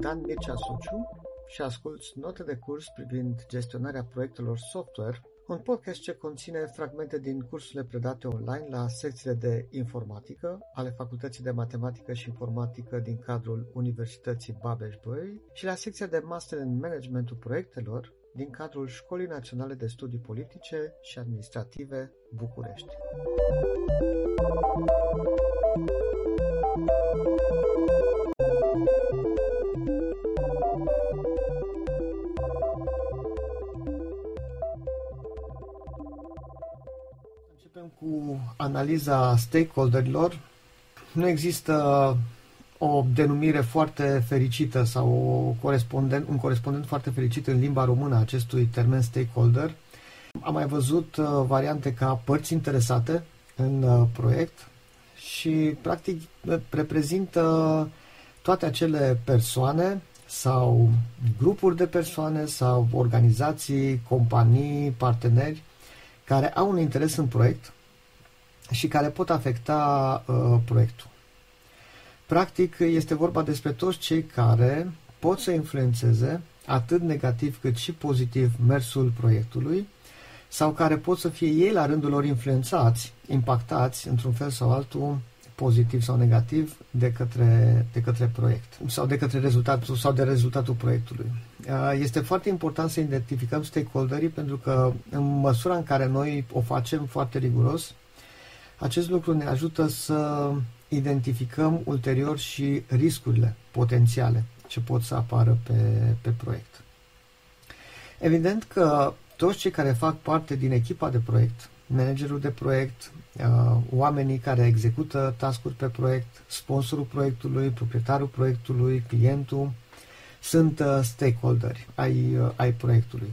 Dan Mircea Suciu și asculți note de curs privind gestionarea proiectelor software, un podcast ce conține fragmente din cursurile predate online la secțiile de informatică ale Facultății de Matematică și Informatică din cadrul Universității Babeș-Bolyai și la secția de Master în Managementul Proiectelor din cadrul Școlii Naționale de Studii Politice și Administrative București. Cu analiza stakeholderilor. Nu există o denumire foarte fericită sau o corespondent, un corespondent foarte fericit în limba română a acestui termen stakeholder. Am mai văzut uh, variante ca părți interesate în uh, proiect și practic reprezintă toate acele persoane sau grupuri de persoane sau organizații, companii, parteneri care au un interes în proiect și care pot afecta uh, proiectul. Practic, este vorba despre toți cei care pot să influențeze atât negativ cât și pozitiv mersul proiectului sau care pot să fie ei la rândul lor influențați, impactați într-un fel sau altul pozitiv sau negativ de către, de către proiect sau de către rezultatul sau de rezultatul proiectului. Uh, este foarte important să identificăm stakeholderii pentru că în măsura în care noi o facem foarte riguros, acest lucru ne ajută să identificăm ulterior și riscurile potențiale ce pot să apară pe, pe proiect. Evident că toți cei care fac parte din echipa de proiect, managerul de proiect, uh, oamenii care execută tascuri pe proiect, sponsorul proiectului, proprietarul proiectului, clientul, sunt uh, stakeholderi ai, uh, ai proiectului.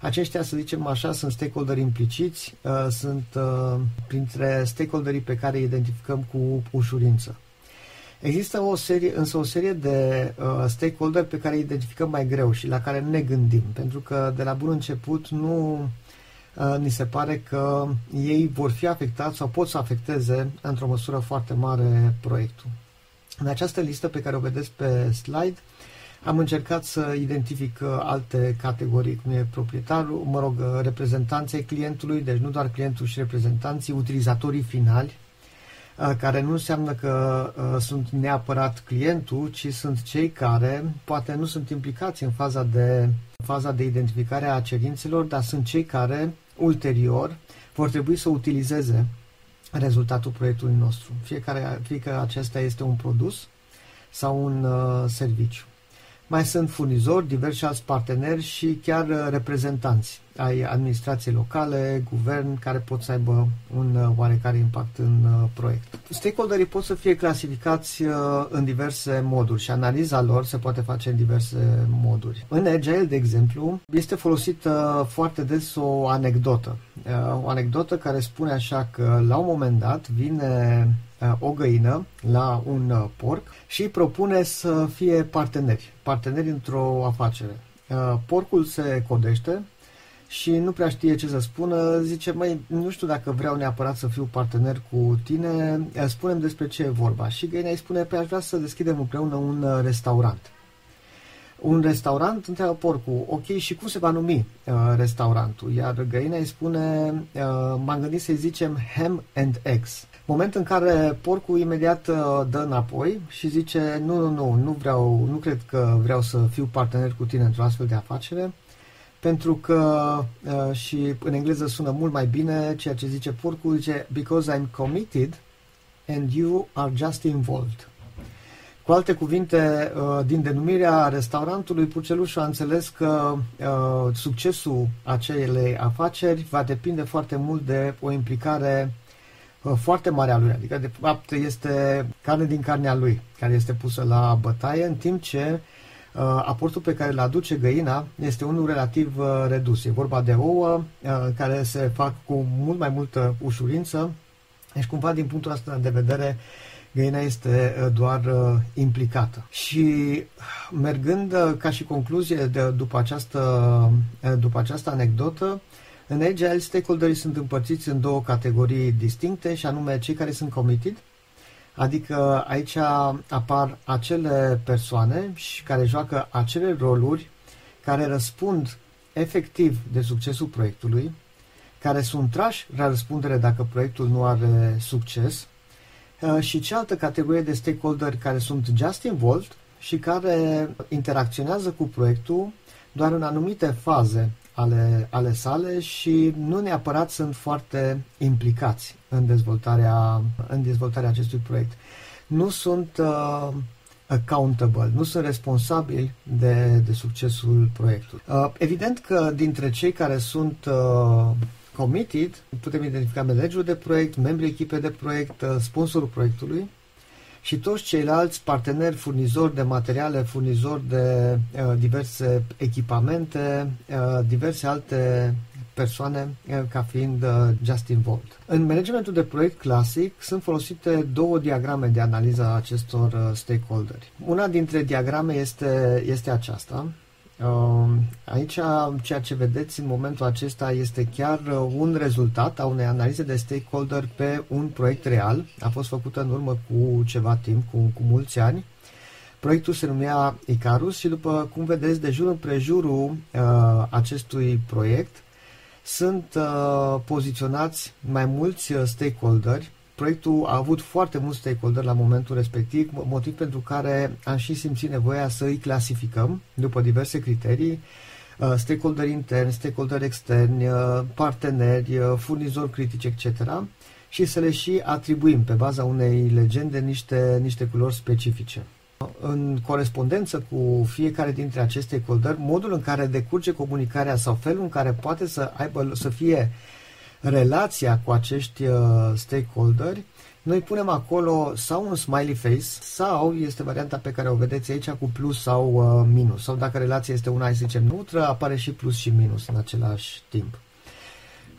Aceștia, să zicem așa, sunt stakeholderi impliciți, uh, sunt uh, printre stakeholderii pe care îi identificăm cu ușurință. Există o serie, însă o serie de uh, stakeholder pe care îi identificăm mai greu și la care ne gândim, pentru că de la bun început nu uh, ni se pare că ei vor fi afectați sau pot să afecteze într-o măsură foarte mare proiectul. În această listă pe care o vedeți pe slide, am încercat să identific uh, alte categorii, cum e proprietarul, mă rog, uh, reprezentanții clientului, deci nu doar clientul și reprezentanții, utilizatorii finali, uh, care nu înseamnă că sunt neapărat clientul, ci sunt cei care poate nu sunt implicați în faza de, faza de identificare a cerințelor, dar sunt cei care ulterior vor trebui să utilizeze rezultatul proiectului nostru, fiecare, fie că acesta este un produs sau un uh, serviciu. Mai sunt furnizori, diversi alți parteneri și chiar uh, reprezentanți ai administrației locale, guvern, care pot să aibă un uh, oarecare impact în uh, proiect. Stakeholderii pot să fie clasificați în diverse moduri și analiza lor se poate face în diverse moduri. În Agile, de exemplu, este folosită foarte des o anecdotă. O anecdotă care spune așa că la un moment dat vine o găină la un porc și îi propune să fie parteneri, parteneri într-o afacere. Porcul se codește și nu prea știe ce să spună, zice, măi, nu știu dacă vreau neapărat să fiu partener cu tine, spunem despre ce e vorba. Și găina îi spune, pe aș vrea să deschidem împreună un restaurant. Un restaurant, întreabă porcul, ok, și cum se va numi uh, restaurantul? Iar găina îi spune, uh, m-am gândit să-i zicem ham and eggs. Moment în care porcul imediat uh, dă înapoi și zice, nu, nu, nu, nu vreau, nu cred că vreau să fiu partener cu tine într-o astfel de afacere, pentru că uh, și în engleză sună mult mai bine ceea ce zice porcul, zice because I'm committed and you are just involved. Cu alte cuvinte, uh, din denumirea restaurantului, Purcelușul a înțeles că uh, succesul acelei afaceri va depinde foarte mult de o implicare uh, foarte mare a lui. Adică, de fapt, este carne din carnea lui care este pusă la bătaie, în timp ce aportul pe care îl aduce găina este unul relativ redus. E vorba de ouă care se fac cu mult mai multă ușurință. Deci, cumva, din punctul ăsta de vedere, găina este uh, doar uh, implicată. Și mergând uh, ca și concluzie de, după, această, după această anecdotă, în Agile, stakeholderii sunt împărțiți în două categorii distincte, și anume cei care sunt committed, Adică aici apar acele persoane și care joacă acele roluri care răspund efectiv de succesul proiectului, care sunt trași la răspundere dacă proiectul nu are succes uh, și cealaltă categorie de stakeholder care sunt just involved și care interacționează cu proiectul doar în anumite faze ale, ale sale și nu neapărat sunt foarte implicați în dezvoltarea, în dezvoltarea acestui proiect. Nu sunt uh, accountable, nu sunt responsabili de, de succesul proiectului. Uh, evident că dintre cei care sunt uh, committed, putem identifica managerul de proiect, membrii echipe de proiect, uh, sponsorul proiectului, și toți ceilalți parteneri, furnizori de materiale, furnizori de uh, diverse echipamente, uh, diverse alte persoane uh, ca fiind uh, just involved. În managementul de proiect clasic sunt folosite două diagrame de analiză a acestor uh, stakeholderi. Una dintre diagrame este, este aceasta, Um, aici, ceea ce vedeți în momentul acesta este chiar uh, un rezultat a unei analize de stakeholder pe un proiect real. A fost făcută în urmă cu ceva timp, cu, cu mulți ani. Proiectul se numea Icarus și după cum vedeți, de jur împrejurul uh, acestui proiect sunt uh, poziționați mai mulți uh, stakeholderi Proiectul a avut foarte mulți stakeholder la momentul respectiv, motiv pentru care am și simțit nevoia să îi clasificăm după diverse criterii, uh, stakeholder interni, stakeholder externi, uh, parteneri, uh, furnizori critici, etc. și să le și atribuim pe baza unei legende niște, niște culori specifice. În corespondență cu fiecare dintre aceste stakeholder, modul în care decurge comunicarea sau felul în care poate să aibă să fie uh, relația cu acești uh, stakeholderi, noi punem acolo sau un smiley face sau este varianta pe care o vedeți aici cu plus sau uh, minus. Sau dacă relația este una, să zicem, neutră, apare și plus și minus în același timp.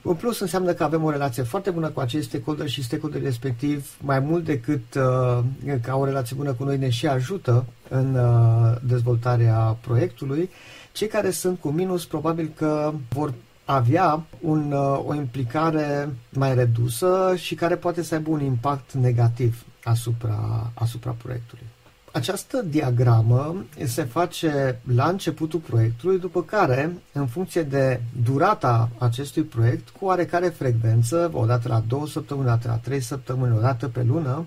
Un plus înseamnă că avem o relație foarte bună cu acești stakeholder și stakeholder respectiv, mai mult decât uh, ca o relație bună cu noi, ne și ajută în uh, dezvoltarea proiectului. Cei care sunt cu minus, probabil că vor avea un, uh, o implicare mai redusă și care poate să aibă un impact negativ asupra, asupra proiectului. Această diagramă se face la începutul proiectului, după care, în funcție de durata acestui proiect, cu oarecare frecvență, o dată la două săptămâni, o dată la trei săptămâni, o dată pe lună,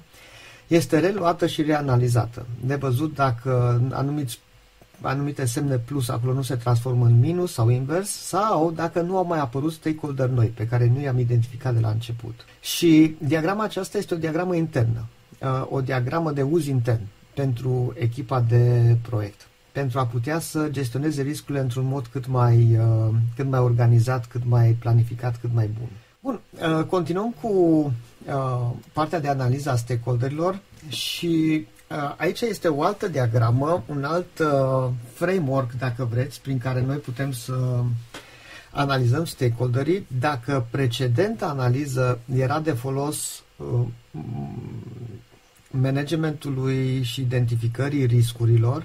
este reluată și reanalizată. De văzut dacă anumiți anumite semne plus acolo nu se transformă în minus sau invers, sau dacă nu au mai apărut stakeholder noi, pe care nu i-am identificat de la început. Și diagrama aceasta este o diagramă internă, uh, o diagramă de uz intern pentru echipa de proiect pentru a putea să gestioneze riscurile într-un mod cât mai, uh, cât mai organizat, cât mai planificat, cât mai bun. Bun, uh, continuăm cu partea de analiză a stakeholderilor și Uh, aici este o altă diagramă, un alt uh, framework, dacă vreți, prin care noi putem să analizăm stakeholderii. Dacă precedenta analiză era de folos uh, managementului și identificării riscurilor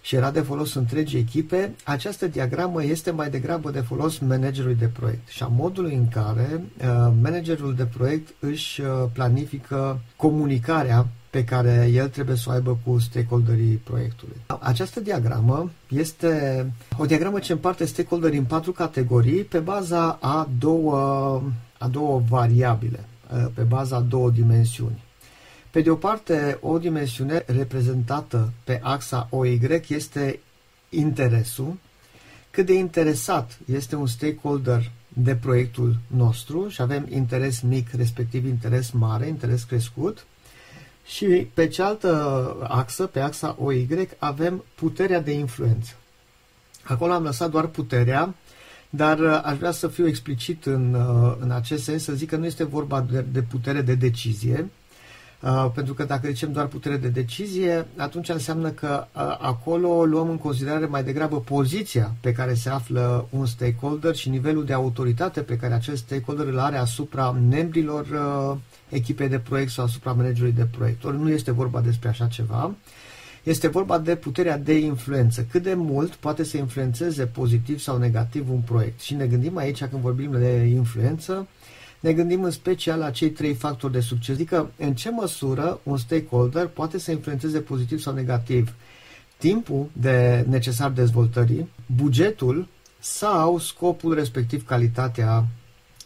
și era de folos întregii echipe, această diagramă este mai degrabă de folos managerului de proiect și a modului în care uh, managerul de proiect își uh, planifică comunicarea pe care el trebuie să o aibă cu stakeholderii proiectului. Această diagramă este o diagramă ce împarte stakeholderii în patru categorii pe baza a două, a două variabile, pe baza a două dimensiuni. Pe de o parte, o dimensiune reprezentată pe axa OY este interesul, cât de interesat este un stakeholder de proiectul nostru și avem interes mic, respectiv interes mare, interes crescut, și pe cealaltă axă, pe axa OY, avem puterea de influență. Acolo am lăsat doar puterea, dar uh, aș vrea să fiu explicit în, uh, în acest sens, să zic că nu este vorba de, de putere de decizie, Uh, pentru că dacă zicem doar putere de decizie, atunci înseamnă că uh, acolo luăm în considerare mai degrabă poziția pe care se află un stakeholder și nivelul de autoritate pe care acest stakeholder îl are asupra membrilor uh, echipei de proiect sau asupra managerului de proiect. Ori nu este vorba despre așa ceva. Este vorba de puterea de influență. Cât de mult poate să influențeze pozitiv sau negativ un proiect. Și ne gândim aici, când vorbim de influență, ne gândim în special la cei trei factori de succes, adică în ce măsură un stakeholder poate să influențeze pozitiv sau negativ timpul de necesar dezvoltării, bugetul sau scopul respectiv calitatea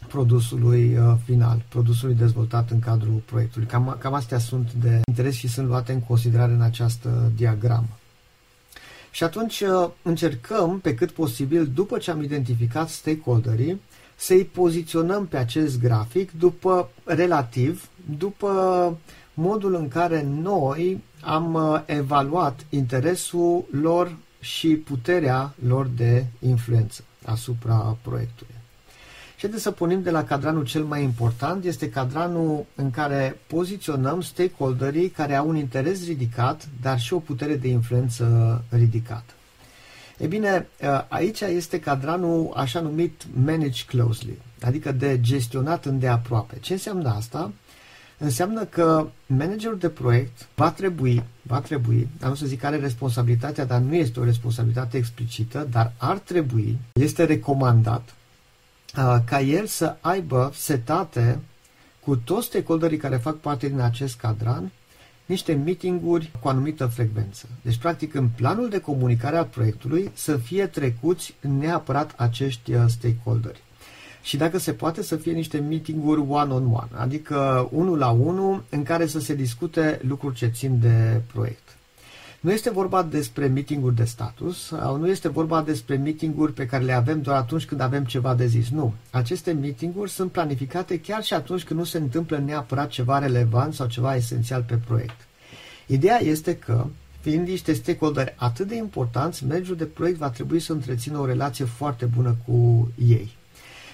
produsului uh, final, produsului dezvoltat în cadrul proiectului. Cam, cam astea sunt de interes și sunt luate în considerare în această diagramă. Și atunci uh, încercăm pe cât posibil, după ce am identificat stakeholderii, să-i poziționăm pe acest grafic după relativ, după modul în care noi am uh, evaluat interesul lor și puterea lor de influență asupra proiectului. Și haideți să punem de la cadranul cel mai important, este cadranul în care poziționăm stakeholderii care au un interes ridicat, dar și o putere de influență ridicată. E bine, aici este cadranul așa numit manage closely, adică de gestionat îndeaproape. Ce înseamnă asta? Înseamnă că managerul de proiect va trebui, va trebui, am să zic are responsabilitatea, dar nu este o responsabilitate explicită, dar ar trebui, este recomandat ca el să aibă setate cu toți stakeholderii care fac parte din acest cadran niște meetinguri cu anumită frecvență. Deci, practic, în planul de comunicare al proiectului să fie trecuți neapărat acești uh, stakeholderi. Și dacă se poate să fie niște meetinguri one-on-one, adică unul la unul în care să se discute lucruri ce țin de proiect. Nu este vorba despre meetinguri de status sau nu este vorba despre meetinguri pe care le avem doar atunci când avem ceva de zis. Nu. Aceste meetinguri sunt planificate chiar și atunci când nu se întâmplă neapărat ceva relevant sau ceva esențial pe proiect. Ideea este că Fiind niște stakeholder atât de importanți, managerul de proiect va trebui să întrețină o relație foarte bună cu ei.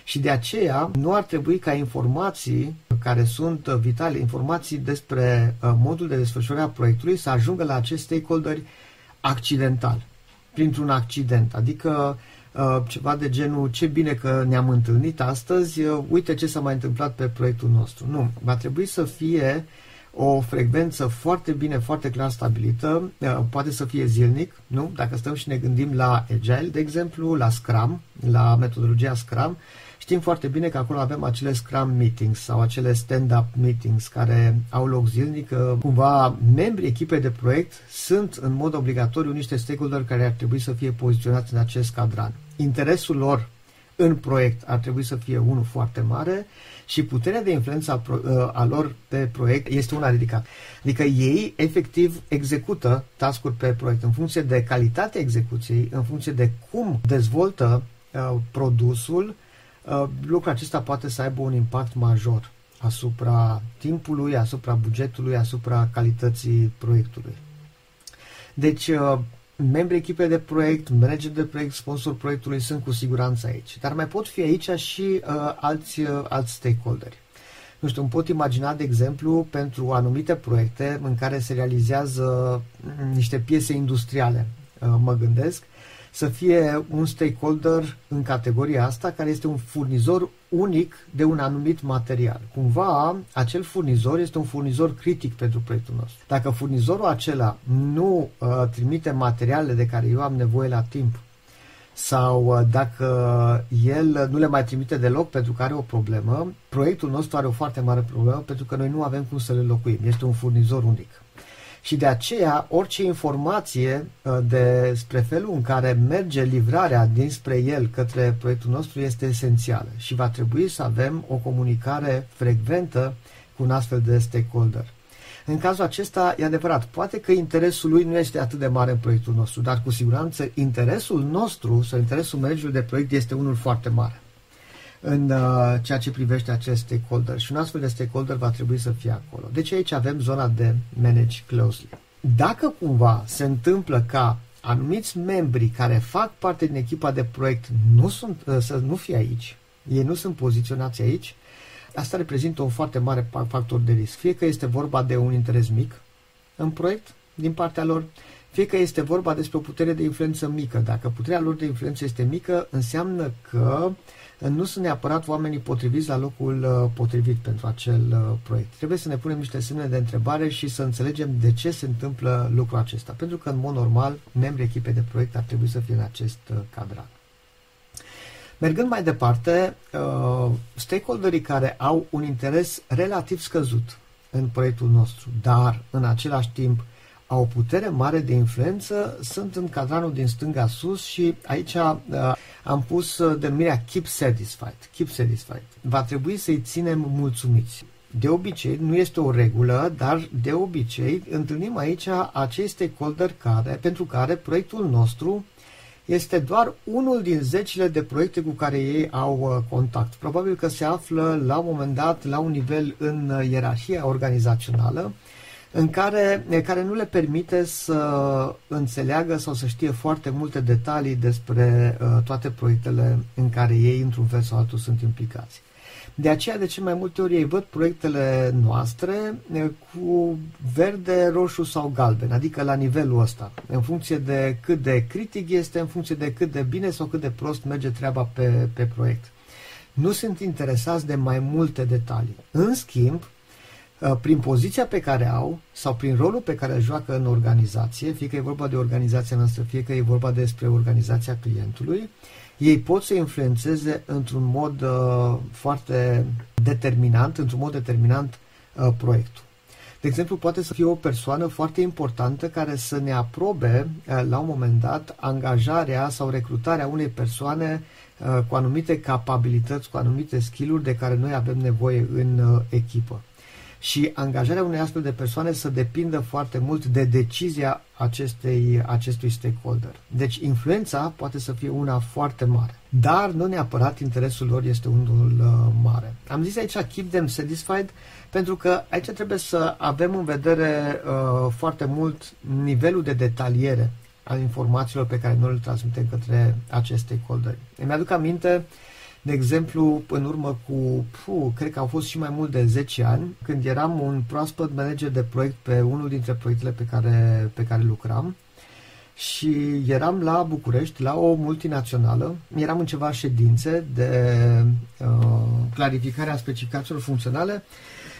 Și de aceea nu ar trebui ca informații care sunt vitale, informații despre uh, modul de desfășurare a proiectului să ajungă la acest stakeholder accidental, printr-un accident, adică uh, ceva de genul ce bine că ne-am întâlnit astăzi, uh, uite ce s-a mai întâmplat pe proiectul nostru. Nu, va trebui să fie o frecvență foarte bine, foarte clar stabilită, poate să fie zilnic, nu? Dacă stăm și ne gândim la Agile, de exemplu, la Scrum, la metodologia Scrum, Știm foarte bine că acolo avem acele Scrum Meetings sau acele Stand-Up Meetings care au loc zilnic. Cumva, membrii echipei de proiect sunt în mod obligatoriu niște stakeholder care ar trebui să fie poziționați în acest cadran. Interesul lor în proiect ar trebui să fie unul foarte mare și puterea de influență a, pro, a lor pe proiect este una ridicată. Adică ei efectiv execută tascuri pe proiect în funcție de calitatea execuției, în funcție de cum dezvoltă uh, produsul, Uh, lucrul acesta poate să aibă un impact major asupra timpului, asupra bugetului, asupra calității proiectului. Deci, uh, membrii echipei de proiect, manager de proiect, sponsor proiectului sunt cu siguranță aici. Dar mai pot fi aici și uh, alți, uh, alți stakeholderi. Nu știu, îmi pot imagina, de exemplu, pentru anumite proiecte în care se realizează niște piese industriale, uh, mă gândesc, să fie un stakeholder în categoria asta care este un furnizor unic de un anumit material. Cumva, acel furnizor este un furnizor critic pentru proiectul nostru. Dacă furnizorul acela nu uh, trimite materialele de care eu am nevoie la timp sau uh, dacă el nu le mai trimite deloc pentru că are o problemă, proiectul nostru are o foarte mare problemă pentru că noi nu avem cum să le locuim. Este un furnizor unic și de aceea orice informație uh, despre felul în care merge livrarea dinspre el către proiectul nostru este esențială și va trebui să avem o comunicare frecventă cu un astfel de stakeholder. În cazul acesta, e adevărat, poate că interesul lui nu este atât de mare în proiectul nostru, dar cu siguranță interesul nostru sau interesul managerului de proiect este unul foarte mare în uh, ceea ce privește acest stakeholder și un astfel de stakeholder va trebui să fie acolo. Deci aici avem zona de manage closely. Dacă cumva se întâmplă ca anumiți membri care fac parte din echipa de proiect nu sunt, uh, să nu fie aici, ei nu sunt poziționați aici, asta reprezintă un foarte mare factor de risc. Fie că este vorba de un interes mic în proiect din partea lor, fie că este vorba despre o putere de influență mică. Dacă puterea lor de influență este mică, înseamnă că nu sunt neapărat oamenii potriviți la locul uh, potrivit pentru acel uh, proiect. Trebuie să ne punem niște semne de întrebare și să înțelegem de ce se întâmplă lucrul acesta. Pentru că, în mod normal, membrii echipei de proiect ar trebui să fie în acest uh, cadran. Mergând mai departe, uh, stakeholderii care au un interes relativ scăzut în proiectul nostru, dar în același timp au o putere mare de influență, sunt în cadranul din stânga sus și aici uh, am pus uh, denumirea Keep Satisfied. Keep Satisfied. Va trebui să-i ținem mulțumiți. De obicei, nu este o regulă, dar de obicei întâlnim aici acei stakeholder care, pentru care proiectul nostru este doar unul din zecile de proiecte cu care ei au uh, contact. Probabil că se află la un moment dat la un nivel în uh, ierarhia organizațională în care, care nu le permite să înțeleagă sau să știe foarte multe detalii despre uh, toate proiectele în care ei, într-un fel sau altul, sunt implicați. De aceea, de ce mai multe ori ei văd proiectele noastre cu verde, roșu sau galben, adică la nivelul ăsta, în funcție de cât de critic este, în funcție de cât de bine sau cât de prost merge treaba pe, pe proiect. Nu sunt interesați de mai multe detalii. În schimb, prin poziția pe care au sau prin rolul pe care îl joacă în organizație, fie că e vorba de organizația noastră, fie că e vorba despre organizația clientului, ei pot să influențeze într-un mod uh, foarte determinant, într-un mod determinant uh, proiectul. De exemplu, poate să fie o persoană foarte importantă care să ne aprobe uh, la un moment dat angajarea sau recrutarea unei persoane uh, cu anumite capabilități, cu anumite skill-uri de care noi avem nevoie în uh, echipă și angajarea unei astfel de persoane să depindă foarte mult de decizia acestei, acestui stakeholder. Deci influența poate să fie una foarte mare, dar nu neapărat interesul lor este unul uh, mare. Am zis aici keep them satisfied pentru că aici trebuie să avem în vedere uh, foarte mult nivelul de detaliere al informațiilor pe care noi le transmitem către acest stakeholder. Îmi aduc aminte uh, de exemplu, în urmă cu, puh, cred că au fost și mai mult de 10 ani, când eram un proaspăt manager de proiect pe unul dintre proiectele pe care, pe care lucram, și eram la București, la o multinațională, eram în ceva ședințe de uh, clarificare a specificațiilor funcționale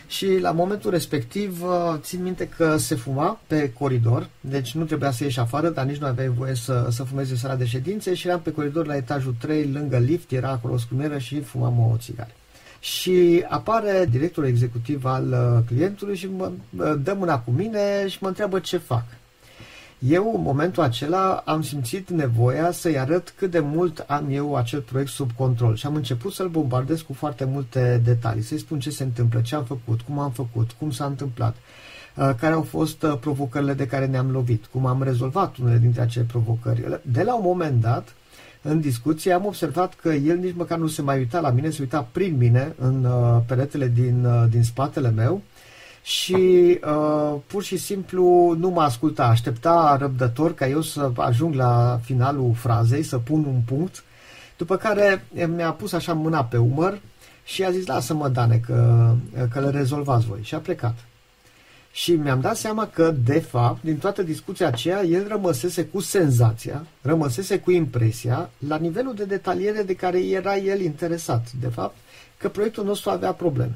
și la momentul respectiv uh, țin minte că se fuma pe coridor, deci nu trebuia să ieși afară, dar nici nu aveai voie să, să fumezi în sala de ședințe și eram pe coridor la etajul 3, lângă lift, era acolo o scumeră și fumam o țigară. Și apare directorul executiv al uh, clientului și mă dă mâna cu mine și mă întreabă ce fac. Eu, în momentul acela, am simțit nevoia să-i arăt cât de mult am eu acel proiect sub control și am început să-l bombardez cu foarte multe detalii, să-i spun ce se întâmplă, ce am făcut, cum am făcut, cum s-a întâmplat, uh, care au fost uh, provocările de care ne-am lovit, cum am rezolvat unele dintre acele provocări. De la un moment dat, în discuție, am observat că el nici măcar nu se mai uita la mine, se uita prin mine în uh, peretele din, din spatele meu și uh, pur și simplu nu mă asculta, aștepta răbdător ca eu să ajung la finalul frazei, să pun un punct, după care mi-a pus așa mâna pe umăr și a zis, lasă-mă, Dane, că, că le rezolvați voi. Și a plecat. Și mi-am dat seama că, de fapt, din toată discuția aceea, el rămăsese cu senzația, rămăsese cu impresia, la nivelul de detaliere de care era el interesat, de fapt, că proiectul nostru avea probleme.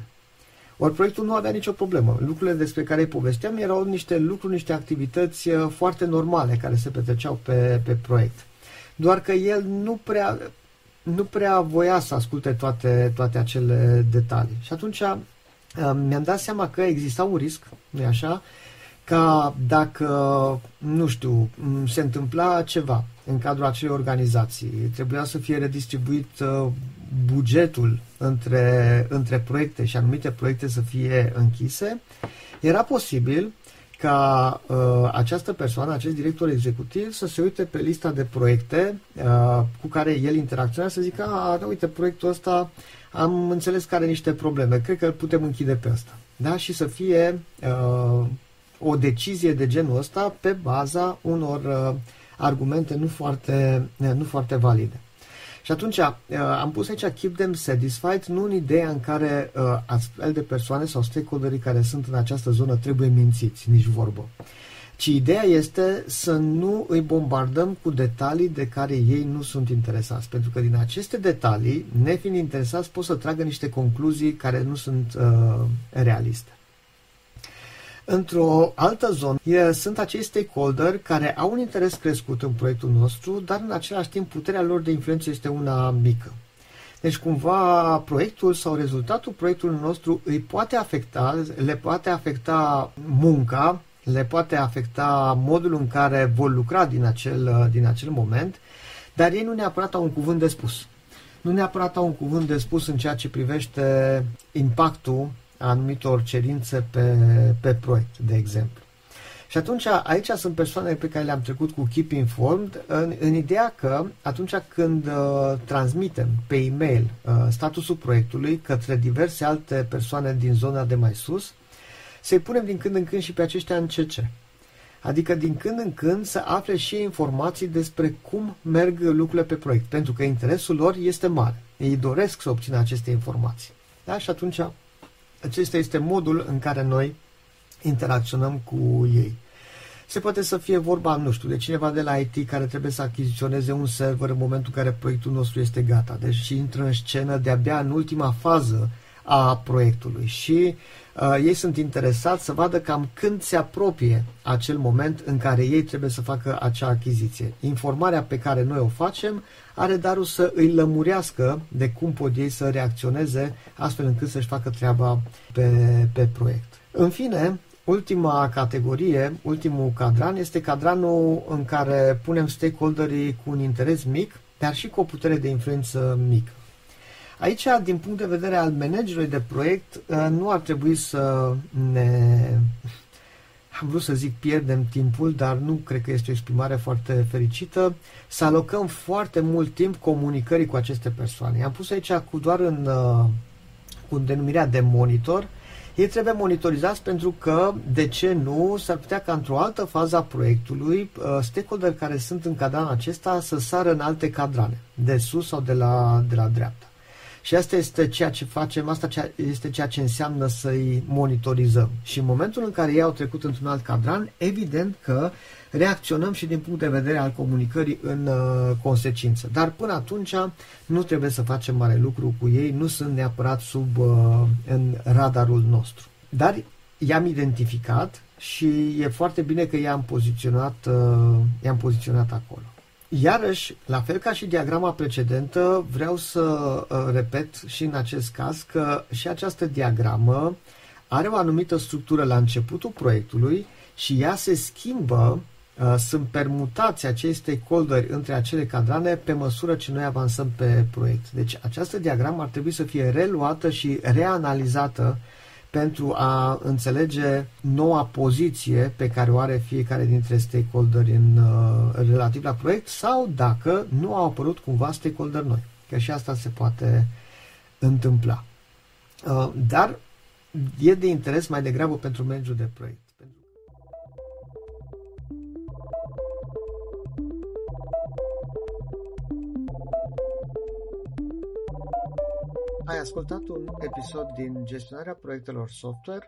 Ori proiectul nu avea nicio problemă. Lucrurile despre care îi povesteam erau niște lucruri, niște activități uh, foarte normale care se petreceau pe, pe proiect. Doar că el nu prea, nu prea voia să asculte toate, toate acele detalii. Și atunci uh, mi-am dat seama că exista un risc, nu așa, ca dacă, nu știu, se întâmpla ceva în cadrul acelei organizații, trebuia să fie redistribuit uh, bugetul între, între proiecte și anumite proiecte să fie închise, era posibil ca uh, această persoană, acest director executiv, să se uite pe lista de proiecte uh, cu care el interacționează, să zică, a, da, uite, proiectul ăsta am înțeles că are niște probleme, cred că îl putem închide pe ăsta. Da? Și să fie uh, o decizie de genul ăsta pe baza unor uh, argumente nu foarte, nu foarte valide. Și atunci uh, am pus aici keep them satisfied, nu în ideea în care uh, astfel de persoane sau stakeholderii care sunt în această zonă trebuie mințiți, nici vorbă. Ci ideea este să nu îi bombardăm cu detalii de care ei nu sunt interesați. Pentru că din aceste detalii, nefiind interesați, pot să tragă niște concluzii care nu sunt uh, realiste. Într-o altă zonă sunt acei stakeholder care au un interes crescut în proiectul nostru, dar în același timp puterea lor de influență este una mică. Deci cumva proiectul sau rezultatul proiectului nostru îi poate afecta, le poate afecta munca, le poate afecta modul în care vor lucra din acel, din acel moment, dar ei nu neapărat au un cuvânt de spus. Nu neapărat au un cuvânt de spus în ceea ce privește impactul anumitor cerințe pe, pe proiect, de exemplu. Și atunci, aici sunt persoane pe care le-am trecut cu Keep Informed, în, în ideea că atunci când uh, transmitem pe e-mail uh, statusul proiectului către diverse alte persoane din zona de mai sus, să-i punem din când în când și pe aceștia în CC. Adică din când în când să afle și informații despre cum merg lucrurile pe proiect, pentru că interesul lor este mare. Ei doresc să obțină aceste informații. Da? Și atunci acesta este modul în care noi interacționăm cu ei. Se poate să fie vorba, nu știu, de cineva de la IT care trebuie să achiziționeze un server în momentul în care proiectul nostru este gata. Deci intră în scenă de-abia în ultima fază a proiectului și uh, ei sunt interesați să vadă cam când se apropie acel moment în care ei trebuie să facă acea achiziție. Informarea pe care noi o facem are darul să îi lămurească de cum pot ei să reacționeze astfel încât să-și facă treaba pe, pe proiect. În fine, Ultima categorie, ultimul cadran, este cadranul în care punem stakeholderii cu un interes mic, dar și cu o putere de influență mică. Aici, din punct de vedere al managerului de proiect, uh, nu ar trebui să ne... Am vrut să zic pierdem timpul, dar nu cred că este o exprimare foarte fericită, să alocăm foarte mult timp comunicării cu aceste persoane. Am pus aici cu doar în uh, cu denumirea de monitor, ei trebuie monitorizați pentru că, de ce nu, s-ar putea ca într-o altă fază a proiectului uh, stakeholder care sunt în cadran acesta să sară în alte cadrane, de sus sau de la, de la dreapta. Și asta este ceea ce facem, asta este ceea ce înseamnă să-i monitorizăm. Și în momentul în care ei au trecut într-un alt cadran, evident că reacționăm și din punct de vedere al comunicării în uh, consecință. Dar până atunci nu trebuie să facem mare lucru cu ei, nu sunt neapărat sub uh, în radarul nostru. Dar i-am identificat și e foarte bine că i-am poziționat, uh, i-am poziționat acolo. Iarăși, la fel ca și diagrama precedentă, vreau să uh, repet și în acest caz că și această diagramă are o anumită structură la începutul proiectului și ea se schimbă, uh, sunt permutați acei stakeholderi între acele cadrane pe măsură ce noi avansăm pe proiect. Deci această diagramă ar trebui să fie reluată și reanalizată pentru a înțelege noua poziție pe care o are fiecare dintre stakeholderi în, uh, relativ la proiect sau dacă nu au apărut cumva stakeholder noi. Că și asta se poate întâmpla. Uh, dar e de interes mai degrabă pentru managerul de proiect. Ascultat un episod din Gestionarea proiectelor software,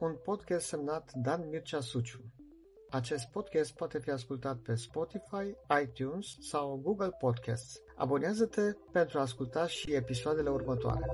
un podcast semnat Dan Mircea Suciu. Acest podcast poate fi ascultat pe Spotify, iTunes sau Google Podcasts. Abonează-te pentru a asculta și episoadele următoare.